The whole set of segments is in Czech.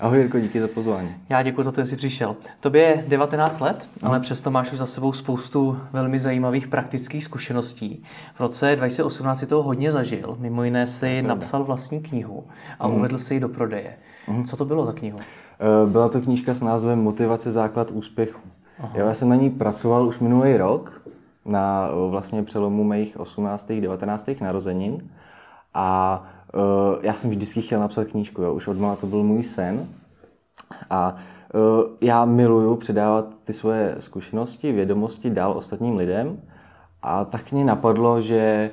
Ahoj Jirko, díky za pozvání. Já děkuji za to, že jsi přišel. Tobě je 19 let, hmm. ale přesto máš už za sebou spoustu velmi zajímavých praktických zkušeností. V roce 2018 si toho hodně zažil, mimo jiné si napsal vlastní knihu a hmm. uvedl si ji do prodeje. Hmm. Co to bylo za knihu? Eh, byla to knížka s názvem Motivace základ úspěchu. Aha. Já jsem na ní pracoval už minulý rok, na vlastně přelomu mých 18. 19. narozenin. A já jsem vždycky chtěl napsat knížku, jo. už od to byl můj sen. A uh, já miluju předávat ty svoje zkušenosti, vědomosti dál ostatním lidem. A tak mě napadlo, že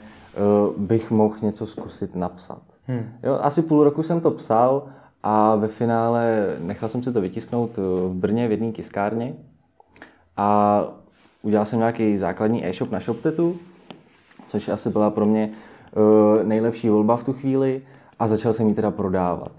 uh, bych mohl něco zkusit napsat. Hmm. Jo, asi půl roku jsem to psal a ve finále nechal jsem si to vytisknout v Brně v jedné tiskárně a udělal jsem nějaký základní e-shop na ShopTetu, což asi byla pro mě nejlepší volba v tu chvíli a začal jsem ji teda prodávat.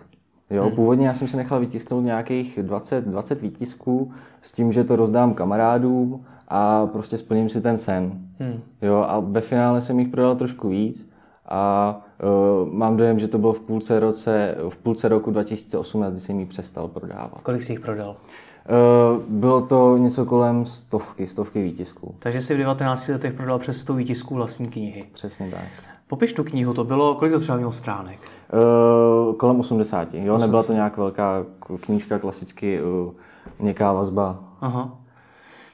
Jo, hmm. Původně já jsem si nechal vytisknout nějakých 20, 20 výtisků s tím, že to rozdám kamarádům a prostě splním si ten sen. Hmm. Jo, a ve finále jsem jich prodal trošku víc a uh, mám dojem, že to bylo v půlce, roce, v půlce roku 2018, kdy jsem ji přestal prodávat. Kolik jsi jich prodal? Uh, bylo to něco kolem stovky, stovky výtisků. Takže jsi v 19 letech prodal přes 100 výtisků vlastní knihy. Přesně tak. Popiš tu knihu, to bylo, kolik to třeba mělo stránek? Uh, kolem 80, jo, 80. nebyla to nějak velká knížka, klasicky uh, měkká vazba. Aha.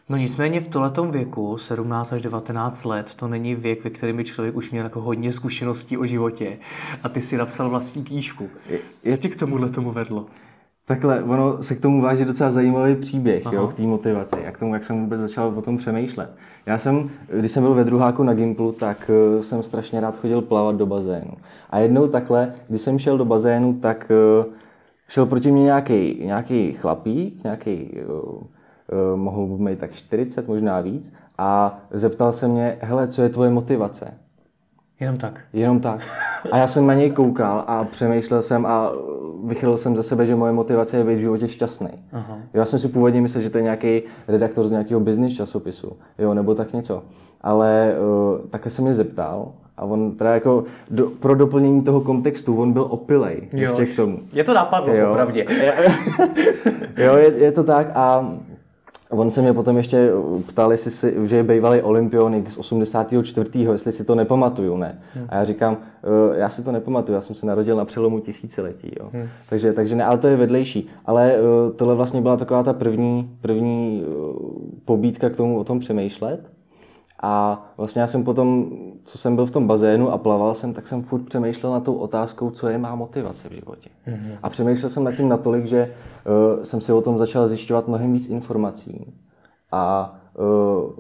No nicméně v tohletom věku, 17 až 19 let, to není věk, ve kterém by člověk už měl jako hodně zkušeností o životě. A ty si napsal vlastní knížku. Co tě k tomuhle tomu vedlo? Takhle, ono se k tomu váží docela zajímavý příběh, jo, k té motivaci a k tomu, jak jsem vůbec začal o tom přemýšlet. Já jsem, když jsem byl ve druháku na Gimplu, tak uh, jsem strašně rád chodil plavat do bazénu. A jednou takhle, když jsem šel do bazénu, tak uh, šel proti mě nějaký, nějaký chlapík, nějaký, uh, mohl být tak 40, možná víc, a zeptal se mě, hele, co je tvoje motivace? Jenom tak. Jenom tak. A já jsem na něj koukal a přemýšlel jsem a vychyl jsem ze sebe, že moje motivace je být v životě šťastný. Aha. Já jsem si původně myslel, že to je nějaký redaktor z nějakého business časopisu, jo, nebo tak něco. Ale uh, také se mě zeptal a on teda jako do, pro doplnění toho kontextu, on byl opilej ještě k tomu. Je to napadlo, jo. opravdě. jo, je, je to tak a On se mě potom ještě ptal, jestli si, že je bývalý olympionik z 84. jestli si to nepamatuju, ne. Hmm. A já říkám, uh, já si to nepamatuju, já jsem se narodil na přelomu tisíciletí. Jo. Hmm. Takže, takže ne, ale to je vedlejší. Ale uh, tohle vlastně byla taková ta první, první pobídka k tomu o tom přemýšlet. A vlastně já jsem potom, co jsem byl v tom bazénu a plaval jsem, tak jsem furt přemýšlel na tou otázkou, co je má motivace v životě. Mm-hmm. A přemýšlel jsem nad tím natolik, že uh, jsem si o tom začal zjišťovat mnohem víc informací. A uh,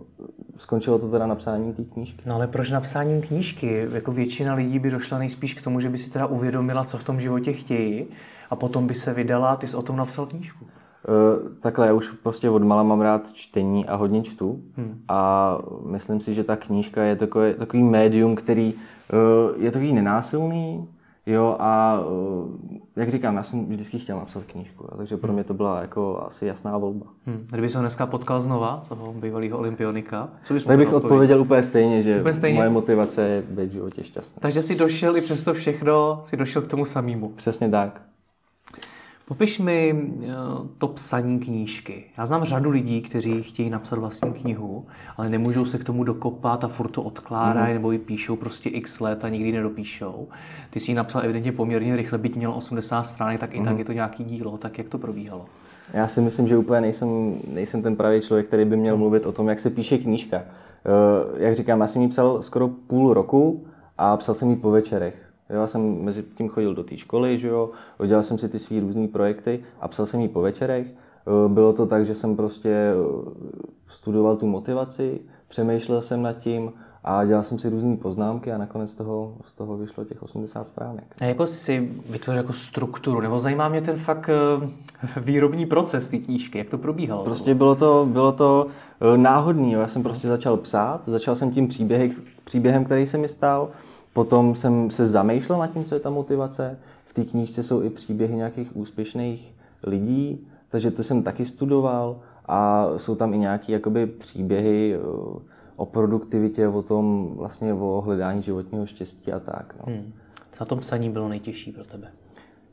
skončilo to teda napsáním té knížky. No ale proč napsáním knížky? Jako většina lidí by došla nejspíš k tomu, že by si teda uvědomila, co v tom životě chtějí a potom by se vydala a ty jsi o tom napsal knížku. Uh, takhle, já už prostě od mala mám rád čtení a hodně čtu hmm. a myslím si, že ta knížka je takový, takový médium, který uh, je takový nenásilný, jo, a uh, jak říkám, já jsem vždycky chtěl napsat knížku, takže pro hmm. mě to byla jako asi jasná volba. Hmm. Kdyby se ho dneska potkal znova, toho bývalého olympionika, co bys Tak bych odpověděl úplně stejně, že úplně stejně? moje motivace je být v životě šťastný. Takže si došel i přes to všechno, si došel k tomu samému. Přesně tak. Popiš mi eh, to psaní knížky. Já znám řadu lidí, kteří chtějí napsat vlastní knihu, ale nemůžou se k tomu dokopat a furt to odkládají, mm. nebo ji píšou prostě x let a nikdy nedopíšou. Ty jsi ji napsal evidentně poměrně rychle, byť měl 80 stránek, tak i mm. tak mhm. je to nějaký dílo. Tak jak to probíhalo? Já si myslím, že úplně nejsem, nejsem ten pravý člověk, který by měl mluvit o tom, jak se píše knížka. Eh, jak říkám, já jsem ji psal skoro půl roku a psal jsem ji po večerech. Já jsem mezi tím chodil do té školy, že jo, udělal jsem si ty svý různé projekty a psal jsem ji po večerech. Eh, bylo to tak, že jsem prostě eh, studoval tu motivaci, přemýšlel jsem nad tím a dělal jsem si různé poznámky a nakonec z toho, z toho vyšlo těch 80 stránek. A jako si vytvořil jako strukturu, nebo zajímá mě ten fakt eh, výrobní proces té knížky, jak to probíhalo? Prostě bylo to, bylo to náhodný, já jsem prostě začal psát, začal jsem tím příběhy, příběhem, který se mi stal, potom jsem se zamýšlel nad tím, co je ta motivace. V té knížce jsou i příběhy nějakých úspěšných lidí, takže to jsem taky studoval a jsou tam i nějaké jakoby příběhy eh, o produktivitě, o tom vlastně o hledání životního štěstí a tak. No. Hmm. Co na tom psaní bylo nejtěžší pro tebe?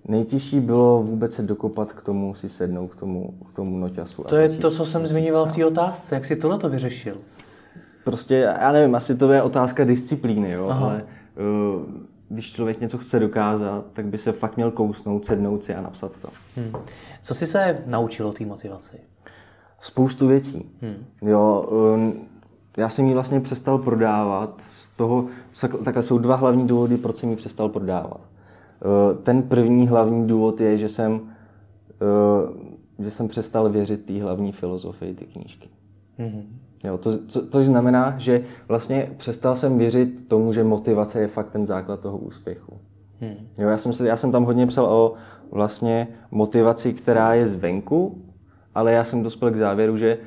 Nejtěžší bylo vůbec se dokopat k tomu, si sednout k tomu, k tomu noťasu. To je to, co jsem zmiňoval v té otázce. Jak jsi tohle to vyřešil? Prostě, já nevím, asi to je otázka disciplíny, jo, Aha. ale když člověk něco chce dokázat, tak by se fakt měl kousnout, sednout si a napsat to. Hmm. Co jsi se naučil o té motivaci? Spoustu věcí. Hmm. Jo, um, já jsem ji vlastně přestal prodávat. Z toho, takhle jsou dva hlavní důvody, proč jsem ji přestal prodávat. Eh, ten první hlavní důvod je, že jsem, eh, že jsem přestal věřit té hlavní filozofii ty knížky. Mm-hmm. Jo, to, to, to znamená, že vlastně přestal jsem věřit tomu, že motivace je fakt ten základ toho úspěchu. Hmm. Jo, já, jsem se, já jsem tam hodně psal o vlastně motivaci, která je zvenku, ale já jsem dospěl k závěru, že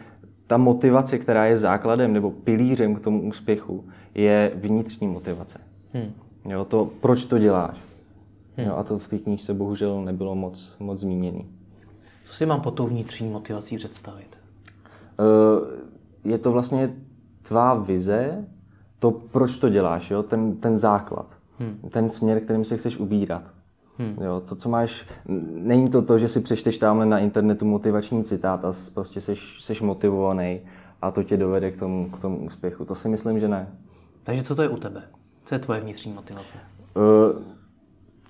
ta motivace, která je základem nebo pilířem k tomu úspěchu, je vnitřní motivace. Hmm. Jo, to, proč to děláš? Hmm. Jo, a to v té knížce bohužel nebylo moc, moc zmíněný. Co si mám po tou vnitřní motivací představit? Je to vlastně tvá vize, to, proč to děláš, jo? Ten, ten základ, hmm. ten směr, kterým se chceš ubírat. Hmm. Jo, to, co máš, není to to, že si přečteš tamhle na internetu motivační citát a prostě seš, seš motivovaný a to tě dovede k tomu, k tomu úspěchu. To si myslím, že ne. Takže co to je u tebe? Co je tvoje vnitřní motivace? Uh,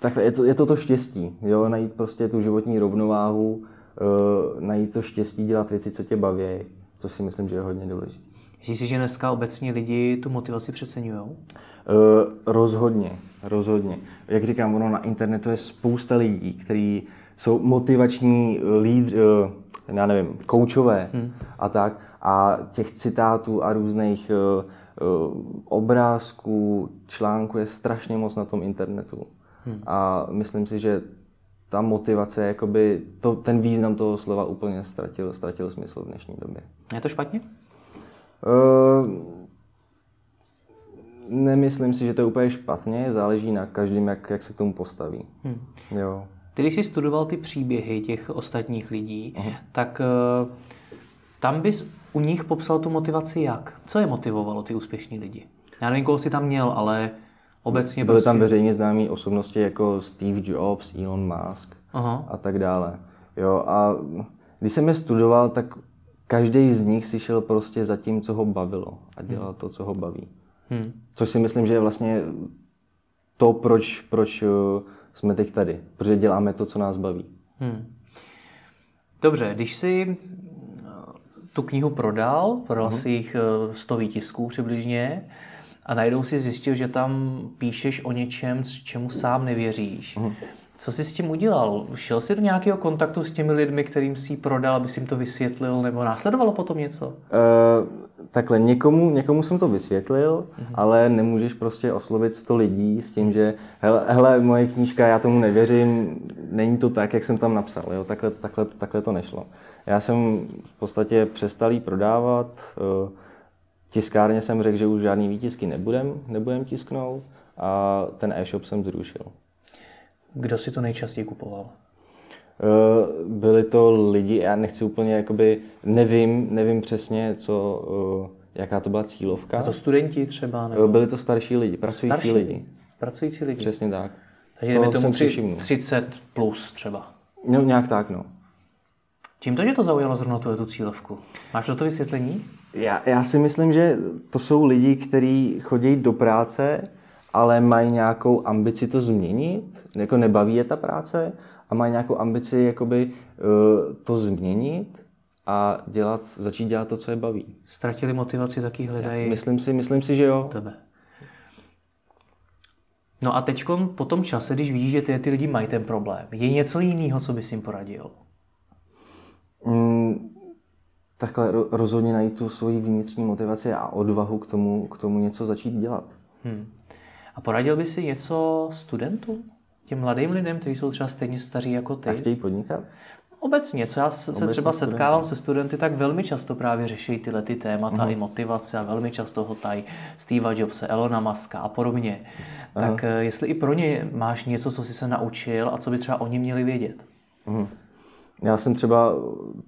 tak je to, je to to štěstí, jo, najít prostě tu životní rovnováhu, uh, najít to štěstí, dělat věci, co tě baví, co si myslím, že je hodně důležité. Myslíš si, že dneska obecně lidi tu motivaci přeceňují? Uh, rozhodně, rozhodně. Jak říkám, ono na internetu je spousta lidí, kteří jsou motivační lídři, uh, já nevím, koučové hmm. a tak. A těch citátů a různých uh, uh, obrázků, článků je strašně moc na tom internetu. Hmm. A myslím si, že ta motivace, jakoby, to, ten význam toho slova úplně ztratil, ztratil smysl v dnešní době. Je to špatně? Uh, nemyslím si, že to je úplně špatně, záleží na každém, jak, jak se k tomu postaví. Hmm. Jo. Ty, když jsi studoval ty příběhy těch ostatních lidí, uh-huh. tak uh, tam bys u nich popsal tu motivaci jak? Co je motivovalo ty úspěšní lidi? Já nevím, koho jsi tam měl, ale obecně Byly prostě... tam veřejně známé osobnosti jako Steve Jobs, Elon Musk Aha. a tak dále. Jo, a když jsem je studoval, tak každý z nich si šel prostě za tím, co ho bavilo a dělal hmm. to, co ho baví. Hmm. Což si myslím, že je vlastně to, proč, proč uh, jsme teď tady. Protože děláme to, co nás baví. Hmm. Dobře, když jsi uh, tu knihu prodal, prodal hmm. si jich 100 uh, výtisků přibližně a najednou si zjistil, že tam píšeš o něčem, čemu sám nevěříš. Hmm. Co jsi s tím udělal? Šel jsi do nějakého kontaktu s těmi lidmi, kterým jsi prodal, aby si jim to vysvětlil, nebo následovalo potom něco? Uh, takhle, někomu, někomu jsem to vysvětlil, uh-huh. ale nemůžeš prostě oslovit 100 lidí s tím, že hele, hele, moje knížka, já tomu nevěřím, není to tak, jak jsem tam napsal. Jo? Takhle, takhle, takhle to nešlo. Já jsem v podstatě přestal jí prodávat, uh, tiskárně jsem řekl, že už žádný výtisky nebudem, nebudem tisknout a ten e-shop jsem zrušil. Kdo si to nejčastěji kupoval? Uh, byli to lidi, já nechci úplně, jakoby, nevím, nevím přesně, co, uh, jaká to byla cílovka. A to studenti třeba? Nebo? Byli to starší lidi, pracující starší? lidi. Pracující lidi? Přesně tak. Takže to tomu tři, 30 plus třeba. No, nějak tak, no. Čím to, že to zaujalo zrovna tu cílovku? Máš to to vysvětlení? Já, já si myslím, že to jsou lidi, kteří chodí do práce ale mají nějakou ambici to změnit, jako nebaví je ta práce a mají nějakou ambici jakoby uh, to změnit a dělat, začít dělat to, co je baví. Ztratili motivaci, taky hledají... Myslím si, myslím si, že jo. Tebe. No a teď po tom čase, když vidíš, že ty, ty lidi mají ten problém, je něco jiného, co bys jim poradil? Mm, takhle rozhodně najít tu svoji vnitřní motivaci a odvahu k tomu, k tomu něco začít dělat. Hmm. A poradil by si něco studentům? Těm mladým lidem, kteří jsou třeba stejně staří jako ty? A chtějí podnikat? Obecně, co já se Obecně třeba setkávám se studenty, tak velmi často právě řeší tyhle ty témata uh-huh. i motivace a velmi často hotají Steve Jobse, Elona Muska a podobně. Uh-huh. Tak eh, jestli i pro ně máš něco, co jsi se naučil a co by třeba oni měli vědět? Uh-huh. Já jsem třeba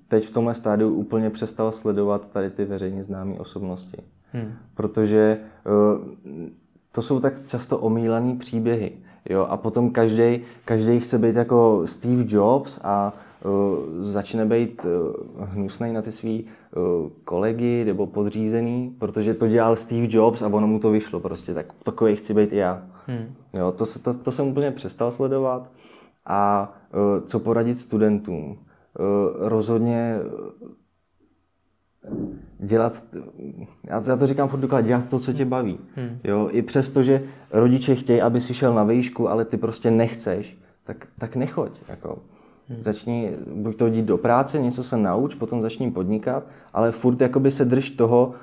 teď v tomhle stádiu úplně přestal sledovat tady ty veřejně známé osobnosti. Hmm. Protože uh, to jsou tak často omílané příběhy. Jo? A potom každý každý chce být jako Steve Jobs a uh, začne být uh, hnusný na ty svý uh, kolegy nebo podřízený, protože to dělal Steve Jobs a ono mu to vyšlo prostě. Tak takový chci být i já. Hmm. Jo? To, to, to jsem úplně přestal sledovat. A uh, co poradit studentům? Uh, rozhodně dělat, já, to říkám furt dokola, dělat to, co tě baví. Hmm. Jo, I přesto, že rodiče chtějí, aby si šel na výšku, ale ty prostě nechceš, tak, tak nechoď. Jako. Hmm. Začni buď to jít do práce, něco se nauč, potom začni podnikat, ale furt jakoby se drž toho,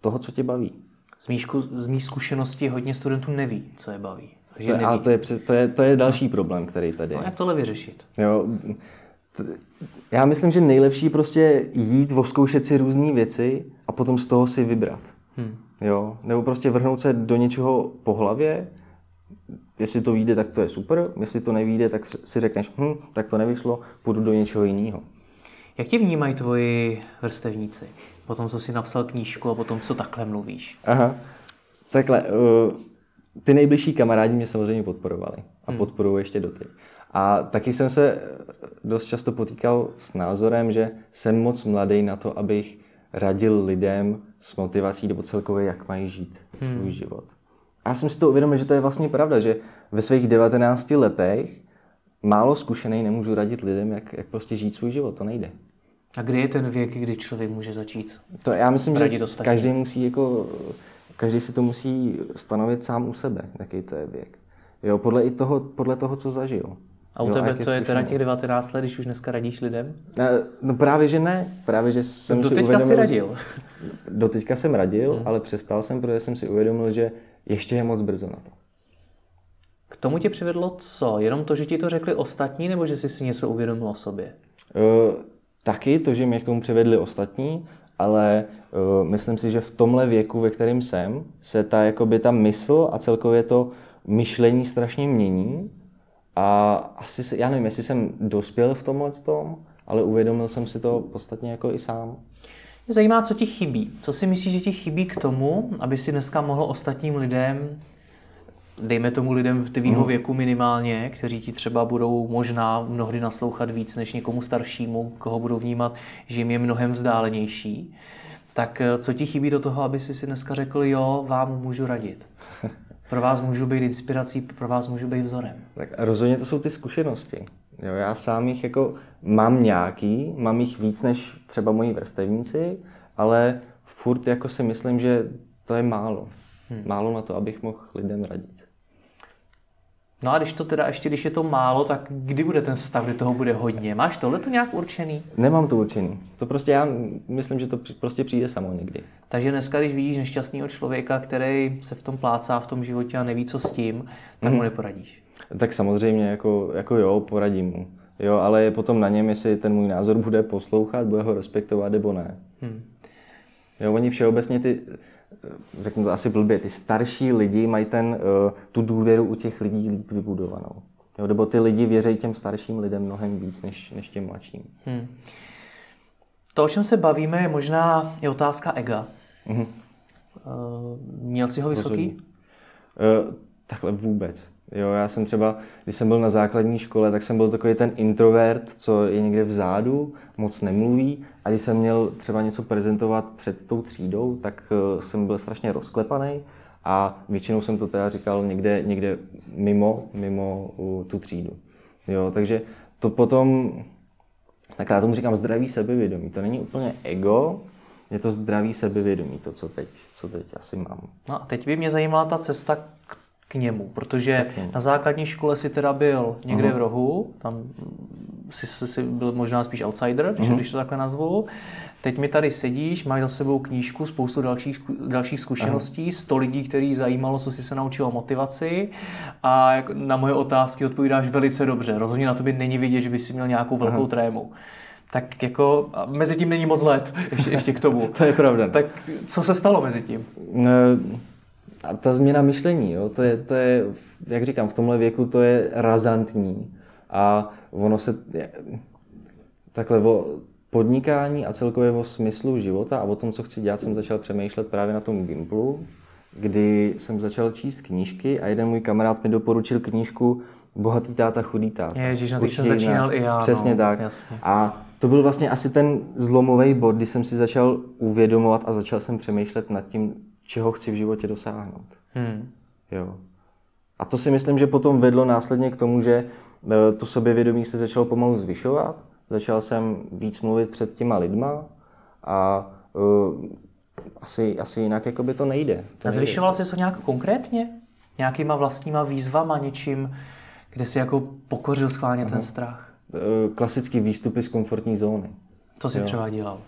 toho, co tě baví. Z mých, z mých zkušeností hodně studentů neví, co je baví. To je, ale to je, to, je, to je další problém, který tady je. No, jak tohle vyřešit? Jo, já myslím, že nejlepší prostě jít, voskoušet si různé věci a potom z toho si vybrat. Hmm. Jo? Nebo prostě vrhnout se do něčeho po hlavě, jestli to vyjde, tak to je super, jestli to nevyjde, tak si řekneš, hm, tak to nevyšlo, půjdu do něčeho jiného. Jak ti vnímají tvoji vrstevníci? Potom, co jsi napsal knížku a potom, co takhle mluvíš? Aha, takhle. Uh, ty nejbližší kamarádi mě samozřejmě podporovali a hmm. podporují ještě doteď. A taky jsem se dost často potýkal s názorem, že jsem moc mladý na to, abych radil lidem s motivací nebo celkově, jak mají žít hmm. svůj život. A já jsem si to uvědomil, že to je vlastně pravda, že ve svých 19 letech málo zkušený nemůžu radit lidem, jak, jak prostě žít svůj život. To nejde. A kdy je ten věk, kdy člověk může začít? To já myslím, že ostatní. každý musí jako, každý si to musí stanovit sám u sebe, jaký to je věk. Jo, podle i toho, podle toho, co zažil. A u jo, tebe to je teda těch 19 let, když už dneska radíš lidem? No právě, že ne. Právě, že jsem Do si teďka uvědomil, si radil. Do teďka jsem radil, hmm. ale přestal jsem, protože jsem si uvědomil, že ještě je moc brzo na to. K tomu tě přivedlo co? Jenom to, že ti to řekli ostatní, nebo že jsi si něco uvědomil o sobě? Uh, taky to, že mě k tomu přivedli ostatní, ale uh, myslím si, že v tomhle věku, ve kterém jsem, se ta, jakoby, ta mysl a celkově to myšlení strašně mění a asi se, já nevím, jestli jsem dospěl v tomhle tom, ale uvědomil jsem si to podstatně jako i sám. Mě zajímá, co ti chybí. Co si myslíš, že ti chybí k tomu, aby si dneska mohl ostatním lidem, dejme tomu lidem v tvýho mm. věku minimálně, kteří ti třeba budou možná mnohdy naslouchat víc než někomu staršímu, koho budou vnímat, že jim je mnohem vzdálenější, tak eh, co ti chybí do toho, aby si si dneska řekl, jo, vám můžu radit? Pro vás můžu být inspirací, pro vás můžu být vzorem. Tak rozhodně to jsou ty zkušenosti. Jo, já sám jich jako mám nějaký, mám jich víc než třeba moji vrstevníci, ale furt jako si myslím, že to je málo. Hmm. Málo na to, abych mohl lidem radit. No a když to teda ještě, když je to málo, tak kdy bude ten stav, kdy toho bude hodně? Máš tohle to nějak určený? Nemám to určený. To prostě já myslím, že to prostě přijde samo někdy. Takže dneska, když vidíš nešťastného člověka, který se v tom plácá v tom životě a neví, co s tím, tak mm. mu neporadíš. Tak samozřejmě, jako, jako jo, poradím mu. Jo, ale je potom na něm, jestli ten můj názor bude poslouchat, bude ho respektovat nebo ne. Hmm. Jo, oni všeobecně ty, řeknu to asi blbě, ty starší lidi mají ten, eh, tu důvěru u těch lidí líp vybudovanou. Jo, nebo ty lidi věří těm starším lidem mnohem víc než, než těm mladším. Hmm. To, o čem se bavíme, je možná je otázka ega. Mm-hmm. Měl jsi ho vysoký? Uh, takhle vůbec. Jo, já jsem třeba, když jsem byl na základní škole, tak jsem byl takový ten introvert, co je někde vzadu, moc nemluví. A když jsem měl třeba něco prezentovat před tou třídou, tak eh, jsem byl strašně rozklepaný a většinou jsem to teda říkal někde, někde mimo, mimo tu třídu. Jo, takže to potom, tak já tomu říkám zdravý sebevědomí. To není úplně ego, je to zdravý sebevědomí, to, co teď, co teď asi mám. No a teď by mě zajímala ta cesta k k němu, protože na základní škole si teda byl někde uh-huh. v rohu, tam si, si, si byl možná spíš outsider, když, uh-huh. když to takhle nazvu. Teď mi tady sedíš, máš za sebou knížku, spoustu dalších, dalších zkušeností, uh-huh. 100 lidí, který zajímalo, co jsi se naučil o motivaci a na moje otázky odpovídáš velice dobře. Rozhodně na tobě není vidět, že bys měl nějakou velkou uh-huh. trému tak jako mezi tím není moc let, ještě, ještě k tomu. to je pravda. Tak co se stalo mezi tím? No, a ta změna myšlení, jo, to, je, to je, jak říkám, v tomhle věku to je razantní. A ono se takhle o podnikání a celkově o smyslu života a o tom, co chci dělat, jsem začal přemýšlet právě na tom Gimplu, kdy jsem začal číst knížky a jeden můj kamarád mi doporučil knížku Bohatý táta, chudý táta. Ježíš, na jsem začínal i já. Přesně no, tak. Jasně. A to byl vlastně asi ten zlomový bod, kdy jsem si začal uvědomovat a začal jsem přemýšlet nad tím, čeho chci v životě dosáhnout. Hmm. Jo. A to si myslím, že potom vedlo následně k tomu, že e, to soběvědomí se začalo pomalu zvyšovat. Začal jsem víc mluvit před těma lidma a uh, asi, asi jinak jako by to nejde. To a zvyšoval jsi to nějak konkrétně? Nějakýma vlastníma výzvama, něčím, kde jsi jako pokořil schválně Aha. ten strach? E, klasický výstupy z komfortní zóny. Co jsi jo. třeba dělal?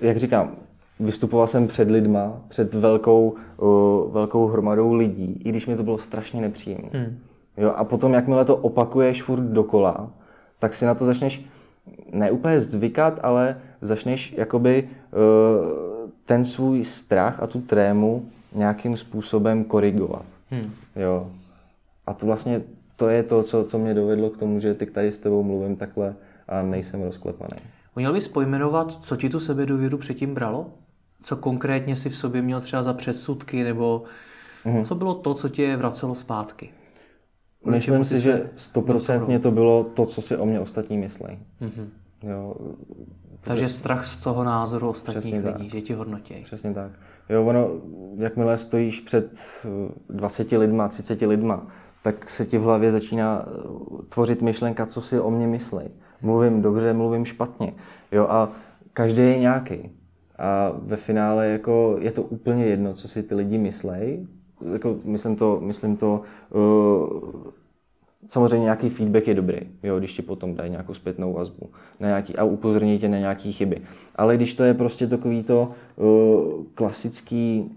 Jak říkám, vystupoval jsem před lidma, před velkou, uh, velkou hromadou lidí, i když mi to bylo strašně nepříjemné. Hmm. Jo, a potom, jakmile to opakuješ furt dokola, tak si na to začneš ne úplně zvykat, ale začneš jakoby uh, ten svůj strach a tu trému nějakým způsobem korigovat. Hmm. Jo. A to vlastně to je to, co, co mě dovedlo k tomu, že teď tady s tebou mluvím takhle a nejsem rozklepaný. Měl bys pojmenovat, co ti tu sebedůvěru předtím bralo? Co konkrétně si v sobě měl třeba za předsudky, nebo mm. co bylo to, co tě vracelo zpátky? Myslím si, že stoprocentně to bylo to, co si o mě ostatní myslí. Mm-hmm. Jo, Takže strach z toho názoru ostatních lidí, tak. že ti hodnotí. Přesně tak. Jo, ono, jakmile stojíš před 20 lidma, 30 lidma, tak se ti v hlavě začíná eh, tvořit myšlenka, co si o mě myslí. Mluvím dobře, mluvím špatně. Jo, a každý je nějaký. A ve finále jako je to úplně jedno, co si ty lidi myslej. Jako, myslím to, myslím to uh, samozřejmě nějaký feedback je dobrý, jo, když ti potom dají nějakou zpětnou vazbu na nějaký, a upozorní tě na nějaké chyby. Ale když to je prostě takový to uh, klasický,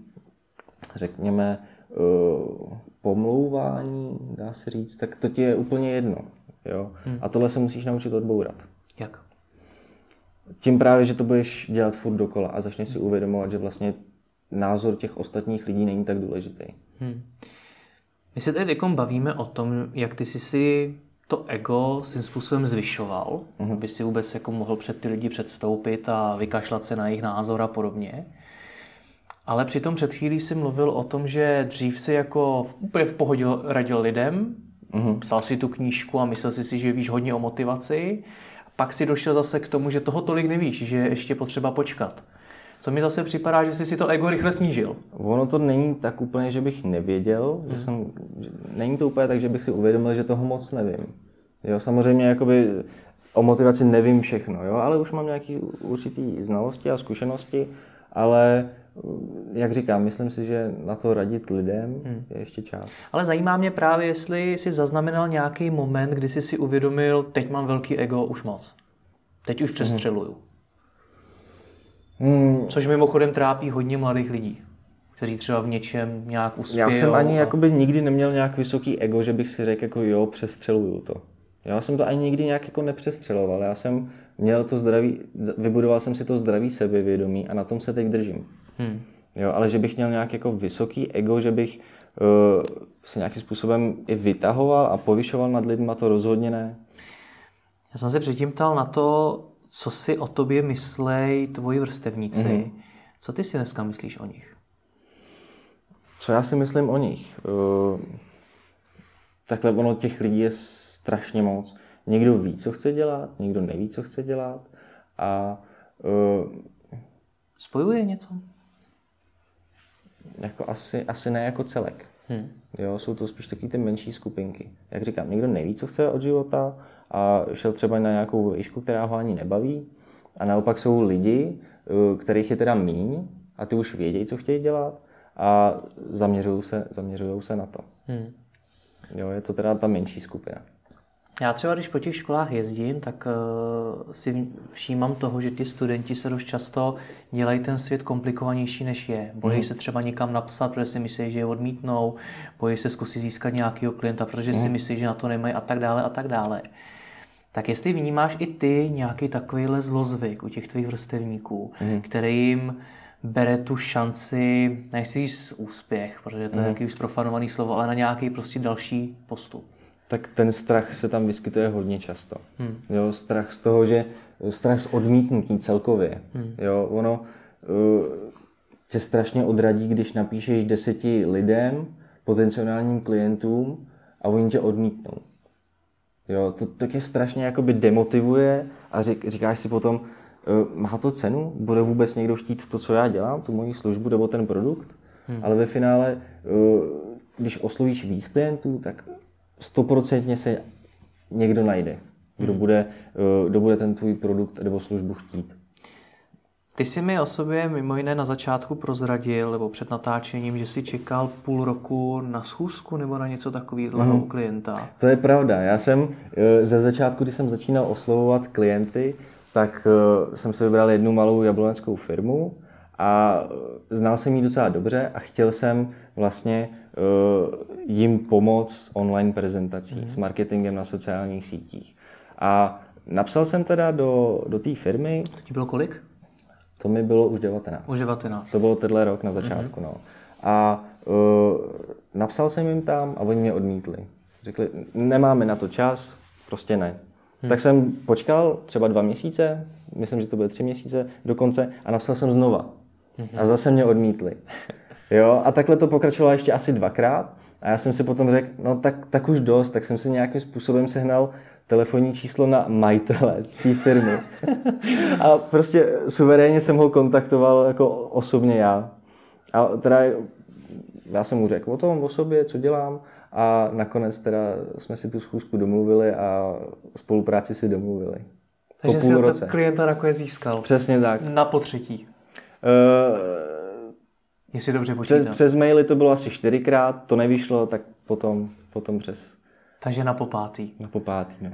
řekněme, uh, pomlouvání, dá se říct, tak to ti je úplně jedno. Jo? Hmm. A tohle se musíš naučit odbourat. Jak? Tím právě, že to budeš dělat furt dokola a začneš si uvědomovat, že vlastně názor těch ostatních lidí není tak důležitý. Hmm. My se teď bavíme o tom, jak ty jsi si to ego svým způsobem zvyšoval, uh-huh. aby si vůbec jako mohl před ty lidi předstoupit a vykašlat se na jejich názor a podobně. Ale přitom před chvílí si mluvil o tom, že dřív si jako úplně v pohodě radil lidem, uh-huh. psal si tu knížku a myslel si si, že víš hodně o motivaci pak si došel zase k tomu, že toho tolik nevíš, že je ještě potřeba počkat. Co mi zase připadá, že jsi si to ego rychle snížil. Ono to není tak úplně, že bych nevěděl, hmm. že jsem, že není to úplně tak, že bych si uvědomil, že toho moc nevím. Jo, samozřejmě jakoby o motivaci nevím všechno, jo, ale už mám nějaké určitý znalosti a zkušenosti, ale jak říkám, myslím si, že na to radit lidem hmm. je ještě čas. Ale zajímá mě právě, jestli jsi zaznamenal nějaký moment, kdy jsi si uvědomil, teď mám velký ego, už moc. Teď už přestřeluju. Hmm. Což mimochodem trápí hodně mladých lidí, kteří třeba v něčem nějak uspějí. Já jsem ani a... jakoby nikdy neměl nějak vysoký ego, že bych si řekl, jako jo, přestřeluju to. Já jsem to ani nikdy nějak jako nepřestřeloval. Já jsem měl to zdraví, vybudoval jsem si to zdraví sebevědomí a na tom se teď držím. Hmm. Jo, ale že bych měl nějak jako vysoký ego, že bych uh, se nějakým způsobem i vytahoval a povyšoval nad lidma, to rozhodně ne. Já jsem se předtím ptal na to, co si o tobě myslej tvoji vrstevníci. Mm-hmm. Co ty si dneska myslíš o nich? Co já si myslím o nich? Uh, takhle ono těch lidí je strašně moc. Někdo ví, co chce dělat, někdo neví, co chce dělat a uh, Spojuje něco? Jako asi, asi ne jako celek. Hmm. Jo, jsou to spíš taky ty menší skupinky. Jak říkám, někdo neví, co chce od života a šel třeba na nějakou výšku, která ho ani nebaví. A naopak jsou lidi, eh, kterých je teda míň a ty už vědějí, co chtějí dělat a zaměřují se, zaměřujou se na to. Hmm. Jo, je to teda ta menší skupina. Já třeba, když po těch školách jezdím, tak uh, si všímám toho, že ty studenti se dost často dělají ten svět komplikovanější, než je. Bojí mm. se třeba někam napsat, protože si myslí, že je odmítnou, bojí se zkusit získat nějakého klienta, protože mm. si myslí, že na to nemají a tak dále a tak dále. Tak jestli vnímáš i ty nějaký takovýhle zlozvyk u těch tvých vrstevníků, mm. který jim bere tu šanci, nechci říct úspěch, protože to je mm. nějaký už profanovaný slovo, ale na nějaký prostě další postup tak ten strach se tam vyskytuje hodně často. Hmm. Jo, strach z toho, že strach z odmítnutí celkově. Hmm. Jo, ono uh, tě strašně odradí, když napíšeš deseti lidem, potenciálním klientům a oni tě odmítnou. Jo, to, to tě strašně jakoby demotivuje a řík, říkáš si potom, uh, má to cenu? Bude vůbec někdo chtít to, co já dělám, tu moji službu nebo ten produkt? Hmm. Ale ve finále, uh, když oslovíš víc klientů, tak stoprocentně se někdo najde, kdo, hmm. bude, eh, kdo bude ten tvůj produkt nebo službu chtít. Ty jsi mi o sobě mimo jiné na začátku prozradil, nebo před natáčením, že jsi čekal půl roku na schůzku nebo na něco takového mm. u klienta. To je pravda. Já jsem eh, ze začátku, když jsem začínal oslovovat klienty, tak eh, jsem si vybral jednu malou jabloneckou firmu a znal jsem ji docela dobře a chtěl jsem vlastně Eh, jim pomoct s online prezentací, mm. s marketingem na sociálních sítích. A napsal jsem teda do, do té firmy. To ti bylo kolik? To mi bylo už 19. Už 19. To bylo tenhle rok na začátku. Mm. No. A uh, napsal jsem jim tam a oni mě odmítli. Řekli, nemáme na to čas, prostě ne. Hmm. Tak jsem počkal třeba dva měsíce, myslím, že to byly tři měsíce dokonce, a napsal jsem znova. A zase mě odmítli. Jo, a takhle to pokračovalo ještě asi dvakrát. A já jsem si potom řekl, no tak, tak už dost, tak jsem si nějakým způsobem sehnal telefonní číslo na majitele té firmy. a prostě suverénně jsem ho kontaktoval jako osobně já. A teda já jsem mu řekl o tom, o sobě, co dělám a nakonec teda jsme si tu schůzku domluvili a spolupráci si domluvili. Takže jsi roce. klienta nakonec získal. Přesně tak. Na potřetí. Uh, Jestli dobře počítám. Přes, přes maily to bylo asi čtyřikrát, to nevyšlo, tak potom, potom přes... Takže na popátý. Na popátý, no.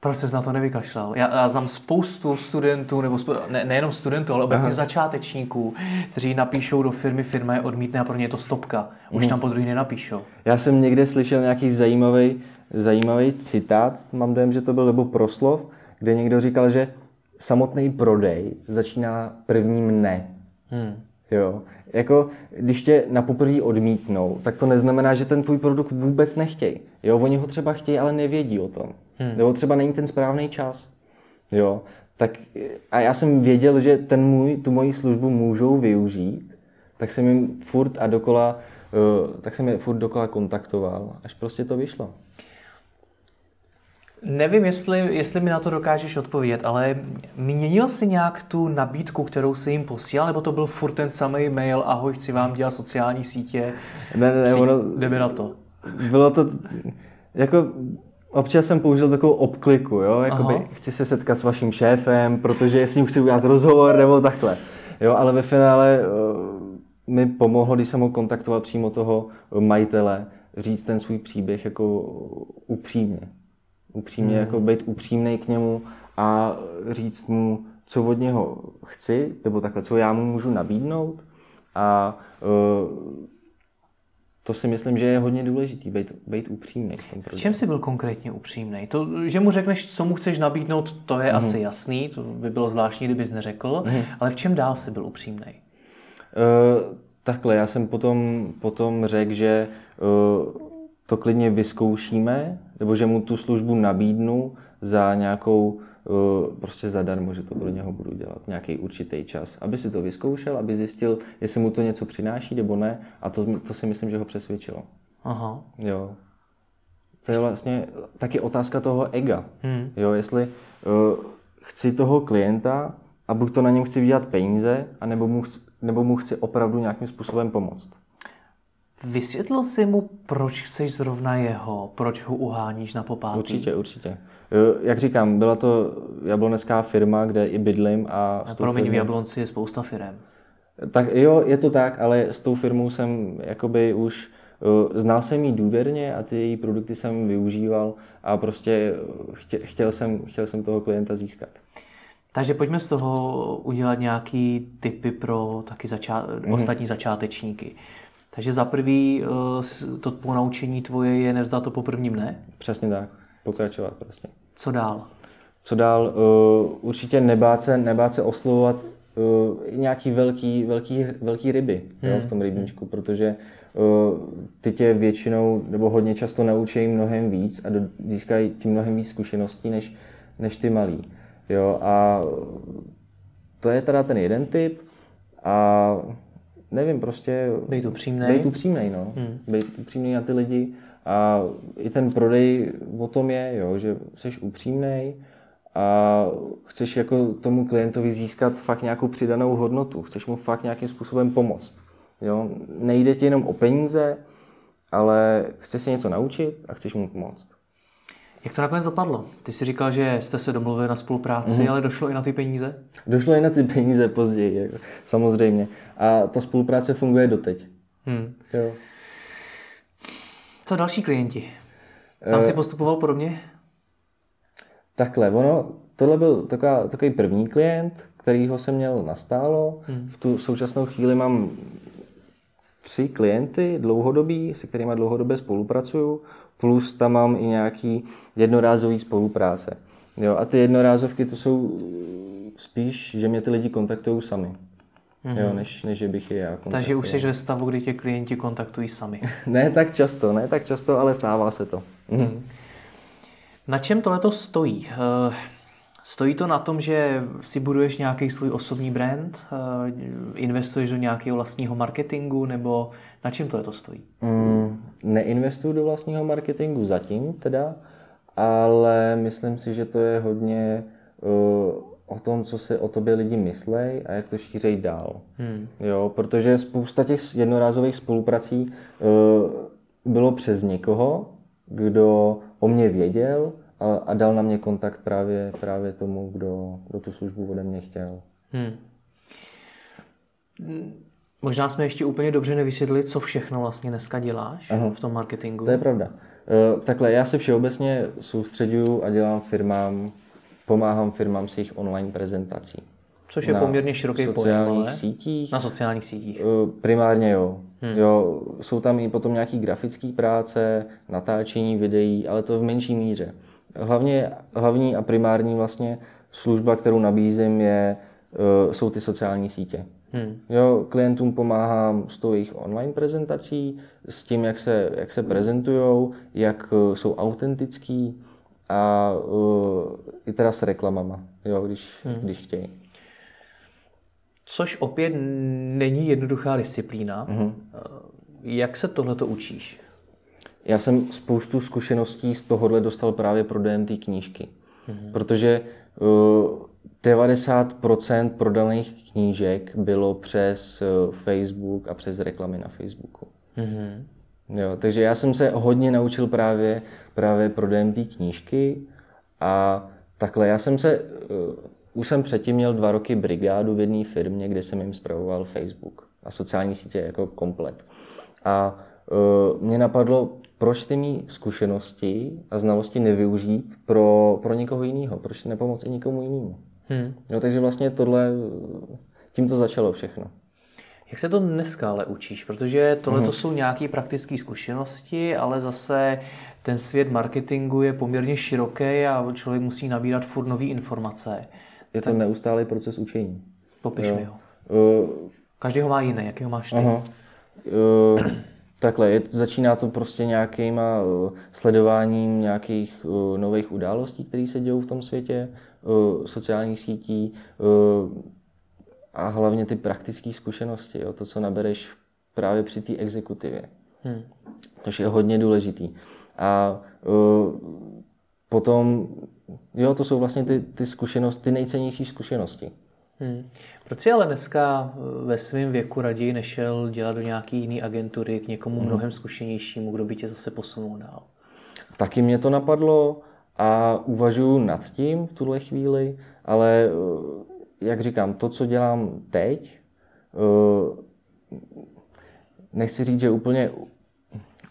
Proč jsi na to nevykašlal? Já, já znám spoustu studentů, nebo ne, nejenom studentů, ale obecně Aha. začátečníků, kteří napíšou do firmy, firma je odmítne a pro ně je to stopka. Už hmm. tam po druhý nenapíšou. Já jsem někde slyšel nějaký zajímavý, zajímavý citát, mám dojem, že to byl, nebo proslov, kde někdo říkal, že samotný prodej začíná prvním ne. Hmm. Jo. Jako, když tě na poprvé odmítnou, tak to neznamená, že ten tvůj produkt vůbec nechtějí. Jo, oni ho třeba chtějí, ale nevědí o tom. Hmm. Nebo třeba není ten správný čas. Jo. Tak, a já jsem věděl, že ten můj, tu moji službu můžou využít, tak jsem jim furt a dokola, uh, tak jsem je furt dokola kontaktoval, až prostě to vyšlo. Nevím, jestli, jestli mi na to dokážeš odpovědět, ale měnil jsi nějak tu nabídku, kterou si jim posílal, nebo to byl furt ten samý mail, ahoj, chci vám dělat sociální sítě? Ne, ne, ne, ono... Jdeme na to. Bylo to, jako občas jsem použil takovou obkliku, jo, jakoby chci se setkat s vaším šéfem, protože s ním chci udělat rozhovor, nebo takhle. Jo, ale ve finále uh, mi pomohlo, když jsem ho kontaktoval přímo toho majitele, říct ten svůj příběh jako upřímně upřímně, hmm. jako být upřímný k němu a říct mu, co od něho chci, nebo takhle, co já mu můžu nabídnout. A uh, to si myslím, že je hodně důležitý, být, být upřímný. V, tom v čem jsi byl konkrétně upřímný? To, že mu řekneš, co mu chceš nabídnout, to je mm. asi jasný, to by bylo zvláštní, kdybys neřekl, mm. ale v čem dál jsi byl upřímný? Uh, takhle, já jsem potom, potom řekl, že uh, to klidně vyzkoušíme, nebo že mu tu službu nabídnu za nějakou, eh, prostě zadarmo, že to pro něho budu dělat nějaký určitý čas, aby si to vyzkoušel, aby zjistil, jestli mu to něco přináší nebo ne a to, to si myslím, že ho přesvědčilo. Aha. Jo. To je vlastně taky otázka toho ega. Hmm. Jo, jestli uh, chci toho klienta a buď to na něm chci vydělat peníze, anebo mu, chci, nebo mu chci opravdu nějakým způsobem pomoct. Vysvětlil jsi mu, proč chceš zrovna jeho, proč ho uháníš na popátí? Určitě, určitě. Jak říkám, byla to jablonecká firma, kde i bydlím a... a promiň, v Jablonci je spousta firm. Tak jo, je to tak, ale s tou firmou jsem jakoby už eh, znal jsem jí důvěrně a ty její produkty jsem využíval a prostě chtěl jsem, chtěl jsem toho klienta získat. Takže pojďme z toho udělat nějaký typy pro taky začá- mm-hmm. ostatní začátečníky. Takže za prvý eh, to ponaučení tvoje je nevzdat to po prvním dne? Přesně tak, pokračovat prostě. Co dál? Co dál? Uh, určitě nebát se, nebát se oslovovat uh, nějaký velký, velký, velký ryby hmm. jo, v tom rybníčku, protože ty tě většinou nebo hodně často naučí mnohem víc a získají tím mnohem víc zkušeností než, než ty malí. Jo, a to je teda ten jeden typ a nevím, prostě... Být upřímnej. Být upřímnej, no. Hmm. Být upřímnej na ty lidi a i ten prodej o tom je, jo, že jsi upřímnej a chceš jako tomu klientovi získat fakt nějakou přidanou hodnotu, chceš mu fakt nějakým způsobem pomoct. Jo? Nejde ti jenom o peníze, ale chceš se něco naučit a chceš mu pomoct. Jak to nakonec dopadlo? Ty jsi říkal, že jste se domluvili na spolupráci, mm. ale došlo i na ty peníze? Došlo i na ty peníze později, jako, samozřejmě. A ta spolupráce funguje doteď. Hmm. Jo. Co další klienti? Tam uh, si postupoval podobně? Takhle, ono, tohle byl taková, takový první klient, kterýho jsem měl nastálo. Hmm. V tu současnou chvíli mám tři klienty dlouhodobí, se kterými dlouhodobě spolupracuju, plus tam mám i nějaký jednorázový spolupráce. Jo, a ty jednorázovky to jsou spíš, že mě ty lidi kontaktují sami. Mm-hmm. Jo, než, než bych je já kontaktoval. Takže už jsi ve stavu, kdy tě klienti kontaktují sami. ne tak často, ne tak často, ale stává se to. Mm. Na čem tohle stojí? Stojí to na tom, že si buduješ nějaký svůj osobní brand, eh, investuješ do nějakého vlastního marketingu, nebo na čem tohle stojí? Mm, neinvestuju do vlastního marketingu zatím teda, ale myslím si, že to je hodně uh, o tom, co si o tobě lidi myslej a jak to šířej dál. Hmm. Jo, protože spousta těch jednorázových spoluprací uh, bylo přes někoho, kdo o mě věděl a, a dal na mě kontakt právě, právě tomu, kdo, kdo tu službu ode mě chtěl. Hmm. Možná jsme ještě úplně dobře nevysvětlili, co všechno vlastně dneska děláš Aha. v tom marketingu. To je pravda. Uh, takhle, já se všeobecně soustředuju a dělám firmám, pomáhám firmám s jejich online prezentací. Což je na poměrně široký sociálních pojem, ale? sítích. Na sociálních sítích. Uh, primárně jo. Hmm. jo. Jsou tam i potom nějaký grafické práce, natáčení videí, ale to v menší míře. Hlavně, hlavní a primární vlastně služba, kterou nabízím, je, uh, jsou ty sociální sítě. Hmm. Jo, klientům pomáhám s tou jejich online prezentací, s tím, jak se, jak se prezentují, jak uh, jsou autentický a uh, i teda s reklamama, jo, když, hmm. když chtějí. Což opět není jednoduchá disciplína. Hmm. Jak se tohle učíš? Já jsem spoustu zkušeností z tohohle dostal právě pro té knížky. Hmm. Protože uh, 90% prodaných knížek bylo přes eh, Facebook a přes reklamy na Facebooku. Mm-hmm. Jo, takže já jsem se hodně naučil právě, právě prodejem té knížky a takhle. Já jsem se, uh, už jsem předtím měl dva roky brigádu v jedné firmě, kde jsem jim zpravoval Facebook a sociální sítě jako komplet. A uh, mě napadlo, proč ty mý zkušenosti a znalosti nevyužít pro, pro někoho jiného, proč nepomoci nikomu jinému. Hmm. No, takže vlastně tohle, tím to začalo všechno. Jak se to dneska ale učíš? Protože tohle to hmm. jsou nějaké praktické zkušenosti, ale zase ten svět marketingu je poměrně široký a člověk musí nabírat furt nové informace. Je to tak... neustálý proces učení. Popiš jo. mi ho. Uh... Každý ho má jiný, jaký ho máš ty? Aha. Uh... Takhle, je, začíná to prostě nějakýma uh, sledováním nějakých uh, nových událostí, které se dějou v tom světě, uh, sociálních sítí uh, a hlavně ty praktické zkušenosti, jo, to, co nabereš právě při té exekutivě. Hmm. Což je hodně důležitý. A uh, potom, jo, to jsou vlastně ty, ty zkušenosti, ty nejcennější zkušenosti. Hmm. Proč si ale dneska ve svém věku raději nešel dělat do nějaké jiné agentury k někomu hmm. mnohem zkušenějšímu, kdo by tě zase posunul dál? Taky mě to napadlo a uvažuji nad tím v tuhle chvíli, ale eh, jak říkám, to, co dělám teď, uh, nechci říct, že úplně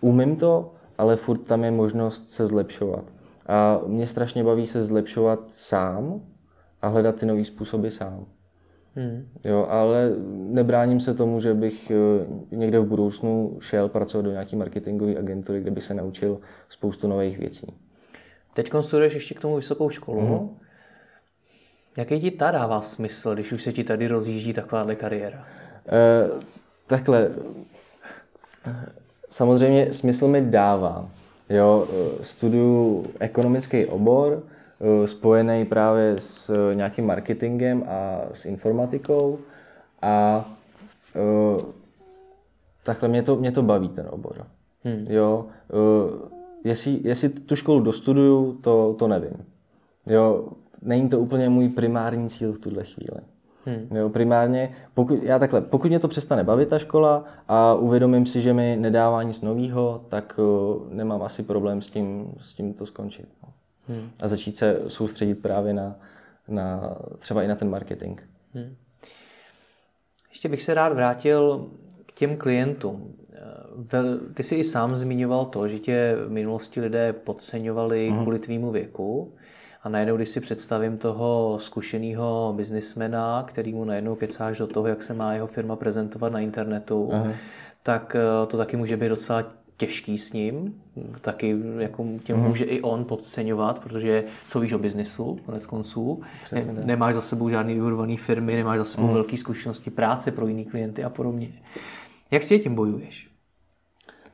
umím to, ale furt tam je možnost se zlepšovat. A mě strašně baví se zlepšovat sám a hledat ty nové způsoby sám. Hmm. Jo, ale nebráním se tomu, že bych eh, někde v budoucnu šel pracovat do nějaké marketingové agentury, kde bych se naučil spoustu nových věcí. Teď studuješ ještě k tomu vysokou školu. Hmm. Jaký ti ta dává smysl, když už se ti tady rozjíždí takováhle kariéra? E, takhle, samozřejmě smysl mi dává. Jo, eh, studuju ekonomický obor, spojený právě s eh, nějakým marketingem a s informatikou a uh, takhle mě to, mě to baví ten obor. Hmm. Jo, uh, jestli, jestli tu školu dostuduju, to, to nevím. Jo, není to úplně můj primární cíl v tuhle chvíli. Hmm. Jo, primárně, pokud, já takhle, pokud mě to přestane bavit ta škola a uvědomím si, že mi nedává nic nového, tak uh, nemám asi problém s tím, s tím to skončit. No hmm. a začít se soustředit právě na, na třeba i na ten marketing. Hmm. Ještě bych se rád vrátil k těm klientům. Ty jsi i sám zmiňoval to, že tě v minulosti lidé podceňovali hmm. kvůli tvýmu věku. A najednou, když si představím toho zkušeného biznismena, který mu najednou kecáš do toho, jak se má jeho firma prezentovat na internetu, Aha. tak eh, to taky může být docela těžký s ním, taky jako tě mm. může i on podceňovat, protože co víš o biznesu, konec konců, ne, nemáš za sebou žádný vybudovaný firmy, nemáš za sebou mm. velké zkušenosti práce pro jiný klienty a podobně. Jak s tím bojuješ?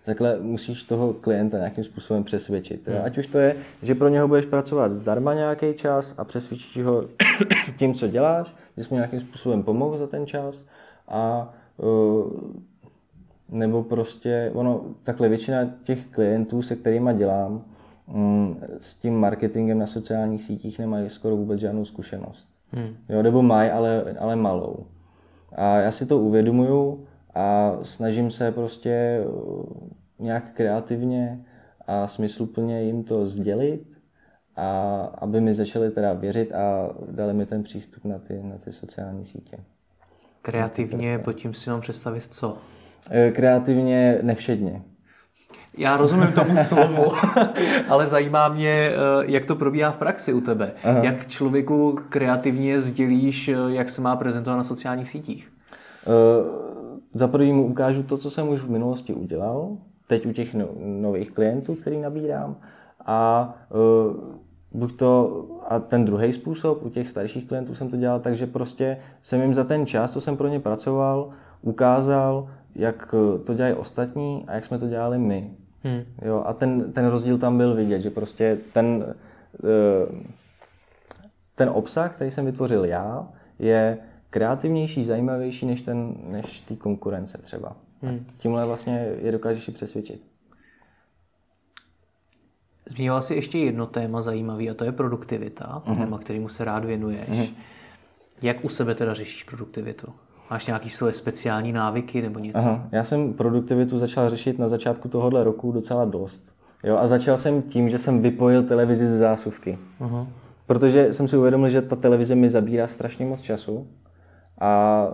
Takhle musíš toho klienta nějakým způsobem přesvědčit. Mm. Ať už to je, že pro něho budeš pracovat zdarma nějaký čas a přesvědčíš ho tím, co děláš, že jsi mu nějakým způsobem pomohl za ten čas a uh, nebo prostě, ono, takhle většina těch klientů, se kterými dělám, mm, s tím marketingem na sociálních sítích nemají skoro vůbec žádnou zkušenost. Hmm. Jo, nebo mají, ale, ale malou. A já si to uvědomuju a snažím se prostě uh, nějak kreativně a smysluplně jim to sdělit, a aby mi začali teda věřit a dali mi ten přístup na ty, na ty sociální sítě. Kreativně, pod tím si mám představit co? Eh, kreativně nevšedně. Já rozumím tomu slovu, ale zajímá mě, eh, jak to probíhá v praxi u tebe. Aha. Jak člověku kreativně sdělíš, eh, jak se má prezentovat na sociálních sítích? Za prvý mu ukážu to, co jsem už v minulosti udělal, teď u těch no, nových klientů, který nabírám. A buď to, a ten druhý způsob, u těch starších klientů jsem to dělal, takže prostě jsem jim za ten čas, co jsem pro ně pracoval, ukázal, jak eh, to dělají ostatní a jak jsme to dělali my. Hmm. Jo, a ten, ten rozdíl tam byl vidět, že prostě ten, eh, ten obsah, který jsem vytvořil já, je kreativnější, zajímavější než, ten, než ty konkurence třeba. Hmm. Tímhle vlastně je dokážeš i přesvědčit. Zmínila jsi ještě jedno téma zajímavé a to je produktivita, uh-huh. téma, kterému se rád věnuješ. Uh-huh. Jak u sebe teda řešíš produktivitu? Máš nějaký svoje speciální návyky nebo něco? Aha, já jsem produktivitu začal řešit na začátku tohohle roku docela dost. Jo, a začal jsem tím, že jsem vypojil televizi z zásuvky. Aha. Protože jsem si uvědomil, že ta televize mi zabírá strašně moc času a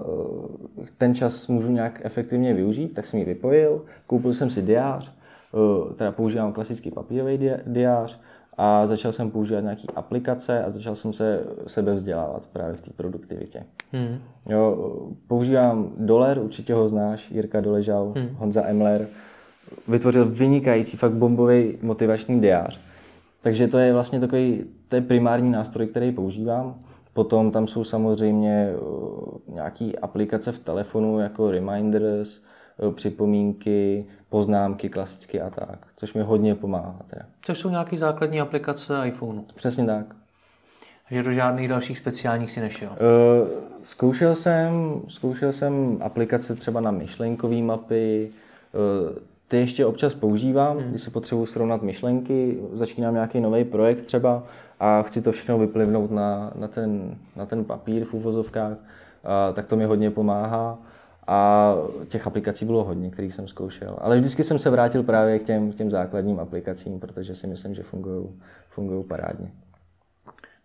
eh, ten čas můžu nějak efektivně využít, tak jsem ji vypojil. Koupil jsem si diář, eh, teda používám klasický papírový diář a začal jsem používat nějaké aplikace a začal jsem se sebe vzdělávat právě v té produktivitě. Hmm. Jo, používám Doler, určitě ho znáš, Jirka Doležal, hmm. Honza Emler. Vytvořil vynikající, fakt bombový motivační diář. Takže to je vlastně takový, to je primární nástroj, který používám. Potom tam jsou samozřejmě nějaké aplikace v telefonu jako Reminders, připomínky, poznámky klasicky a tak, což mi hodně pomáhá. Teda. Což jsou nějaké základní aplikace iPhoneu. Přesně tak. Takže do žádných dalších speciálních si nešel? Uh, zkoušel jsem, zkoušel jsem aplikace třeba na myšlenkové mapy, uh, ty ještě občas používám, hmm. když si potřebuji srovnat myšlenky, začínám nějaký nový projekt třeba a chci to všechno vyplivnout na, na, ten, na ten papír v úvozovkách, uh, tak to mi hodně pomáhá. A těch aplikací bylo hodně, kterých jsem zkoušel. Ale vždycky jsem se vrátil právě k těm, k těm základním aplikacím, protože si myslím, že fungují parádně.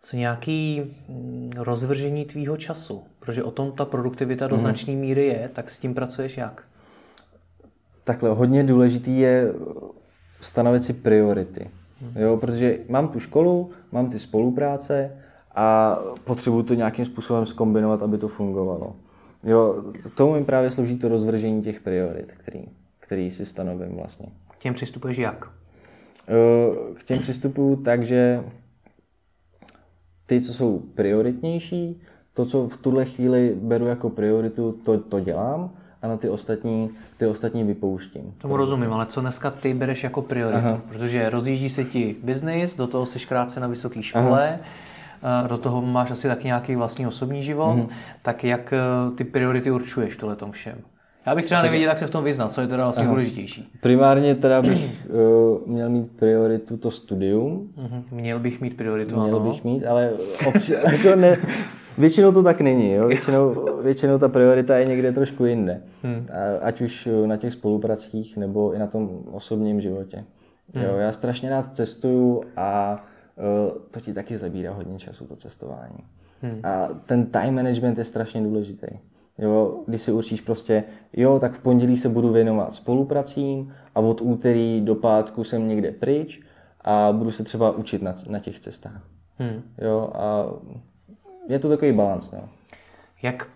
Co nějaký mm, rozvržení tvýho času? Protože o tom ta produktivita do značné míry je, tak s tím pracuješ jak? Takhle, hodně důležitý je stanovit si priority. Jo, protože mám tu školu, mám ty spolupráce a potřebuji to nějakým způsobem skombinovat, aby to fungovalo. Jo, k tomu mi právě slouží to rozvržení těch priorit, který, který si stanovím vlastně. K těm přistupuješ jak? Eh, K těm přistupuju tak, že ty, co jsou prioritnější, to, co v tuhle chvíli beru jako prioritu, to, to dělám a na ty ostatní, ty ostatní vypouštím. Tomu rozumím, ale co dneska ty bereš jako prioritu? Aha. Protože rozjíždí se ti biznis, do toho seš krátce na vysoké škole, Aha. Do toho máš asi taky nějaký vlastní osobní život, mhm. tak jak eh, ty priority určuješ tohle všem? Já bych třeba nevěděl, jak se v tom vyznat, co je teda vlastně Aha. důležitější. Primárně teda bych uh, měl mít prioritu to studium. Uh-huh. Měl bych mít prioritu, Měl ano. bych mít, ale obč- to ne, většinou to tak není. Jo? Většinou, většinou ta priorita je někde trošku jinde. Hmm. Ať už na těch spolupracích, nebo i na tom osobním životě. Hmm. Jo? Já strašně rád cestuju a to ti taky zabírá hodně času, to cestování. Hmm. A ten time management je strašně důležitý. Jo, když si určíš prostě, jo, tak v pondělí se budu věnovat spolupracím a od úterý do pátku jsem někde pryč a budu se třeba učit na, na těch cestách. Hmm. Jo, a je to takový balans. No. Jak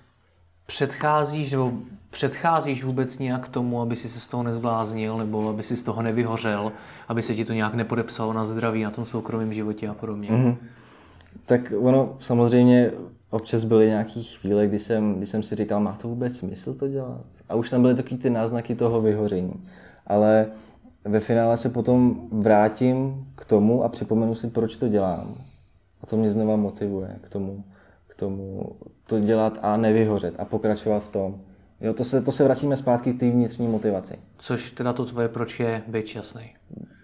předcházíš, nebo předcházíš vůbec nějak tomu, aby si se z toho nezbláznil, nebo aby si z toho nevyhořel, aby se ti to nějak nepodepsalo na zdraví, na tom soukromém životě a podobně? Mm-hmm. Tak ono samozřejmě občas byly nějaké chvíle, kdy jsem, kdy jsem si říkal, má to vůbec smysl to dělat? A už tam byly takové ty náznaky toho vyhoření. Ale ve finále se potom vrátím k tomu a připomenu si, proč to dělám. A to mě znova motivuje k tomu, k tomu to dělat a nevyhořet a pokračovat v tom. Jo, to, se, to se vracíme zpátky k té vnitřní motivaci. Což teda to tvoje proč je být šťastný?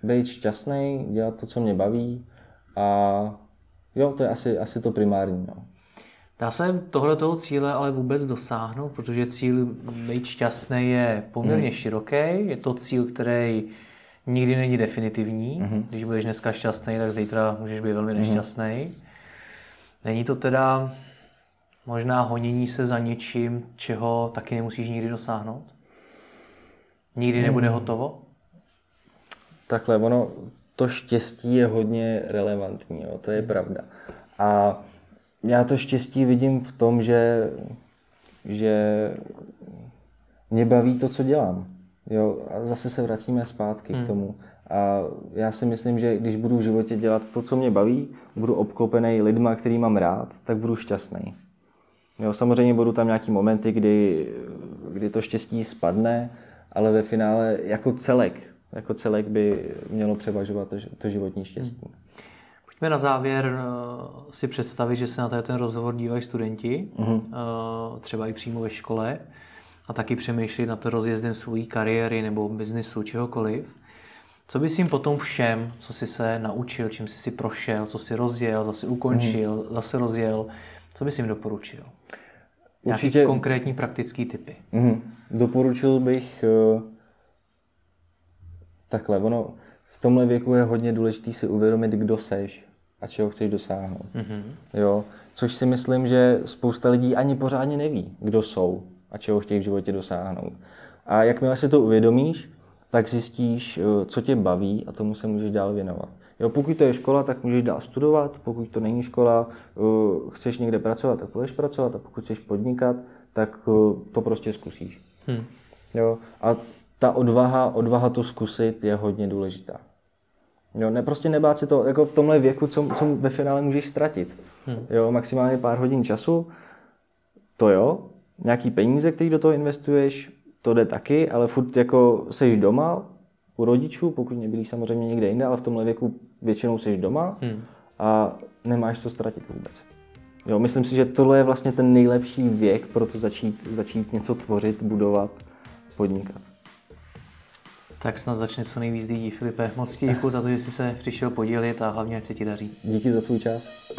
Být šťastný, dělat to, co mě baví a jo, to je asi, asi to primární. No. Dá se tohle cíle ale vůbec dosáhnout, protože cíl být šťastný je poměrně hmm. široký, je to cíl, který nikdy není definitivní. Hmm. Když budeš dneska šťastný, tak zítra můžeš být velmi mhm. nešťastný. Hmm. Není to teda možná honění se za něčím, čeho taky nemusíš nikdy dosáhnout? Nikdy hmm. nebude hotovo? Takhle, ono, to štěstí je hodně relevantní, jo, to je pravda. A já to štěstí vidím v tom, že, že mě baví to, co dělám. Jo, a zase se vracíme zpátky hmm. k tomu. A já si myslím, že když budu v životě dělat to, co mě baví, budu obklopený lidma, který mám rád, tak budu šťastný. Jo, samozřejmě budou tam nějaký momenty, kdy, kdy to štěstí spadne, ale ve finále jako celek, jako celek by mělo převažovat to, to životní štěstí. Hmm. Pojďme na závěr uh, si představit, že se na ten rozhovor dívají studenti, uh, třeba i přímo ve škole, a taky přemýšlí nad rozjezdem své kariéry nebo biznisu, čehokoliv. Co bys jim potom všem, co jsi se naučil, čím jsi si prošel, co jsi rozjel, zase ukončil, uh-huh. zase rozjel, co bys jim doporučil? Určitě Nějaký konkrétní praktický typy. Uh-huh. Doporučil bych uh, takhle, ono v tomhle věku je hodně důležité si uvědomit, kdo seš a čeho chceš dosáhnout. Mm-hmm. Jo? Což si myslím, že spousta lidí ani pořádně neví, kdo jsou a čeho chtějí v životě dosáhnout. A jakmile si to uvědomíš, tak zjistíš, eh, co tě baví a tomu se můžeš dál věnovat. Jo, pokud to je škola, tak můžeš dál studovat, pokud to není škola, eh, chceš někde pracovat, tak budeš pracovat a pokud chceš podnikat, tak eh, to prostě zkusíš. Hmm. Jo, a ta odvaha, odvaha to zkusit je hodně důležitá. Jo, ne, prostě nebát si to, jako v tomhle věku, co, co ve finále můžeš ztratit. Hmm. Jo, maximálně pár hodin času, to jo, nějaký peníze, který do toho investuješ, to jde taky, ale furt jako seš doma u rodičů, pokud nebyli samozřejmě někde jinde, ale v tomhle věku většinou seš doma hmm. a nemáš co ztratit vůbec. Jo, myslím si, že tohle je vlastně ten nejlepší věk pro to začít, začít něco tvořit, budovat, podnikat. Tak snad začne co nejvíc lidí. Filipe, moc ti děkuji za to, že jsi se přišel podělit a hlavně, ať se ti daří. Díky za tvůj čas.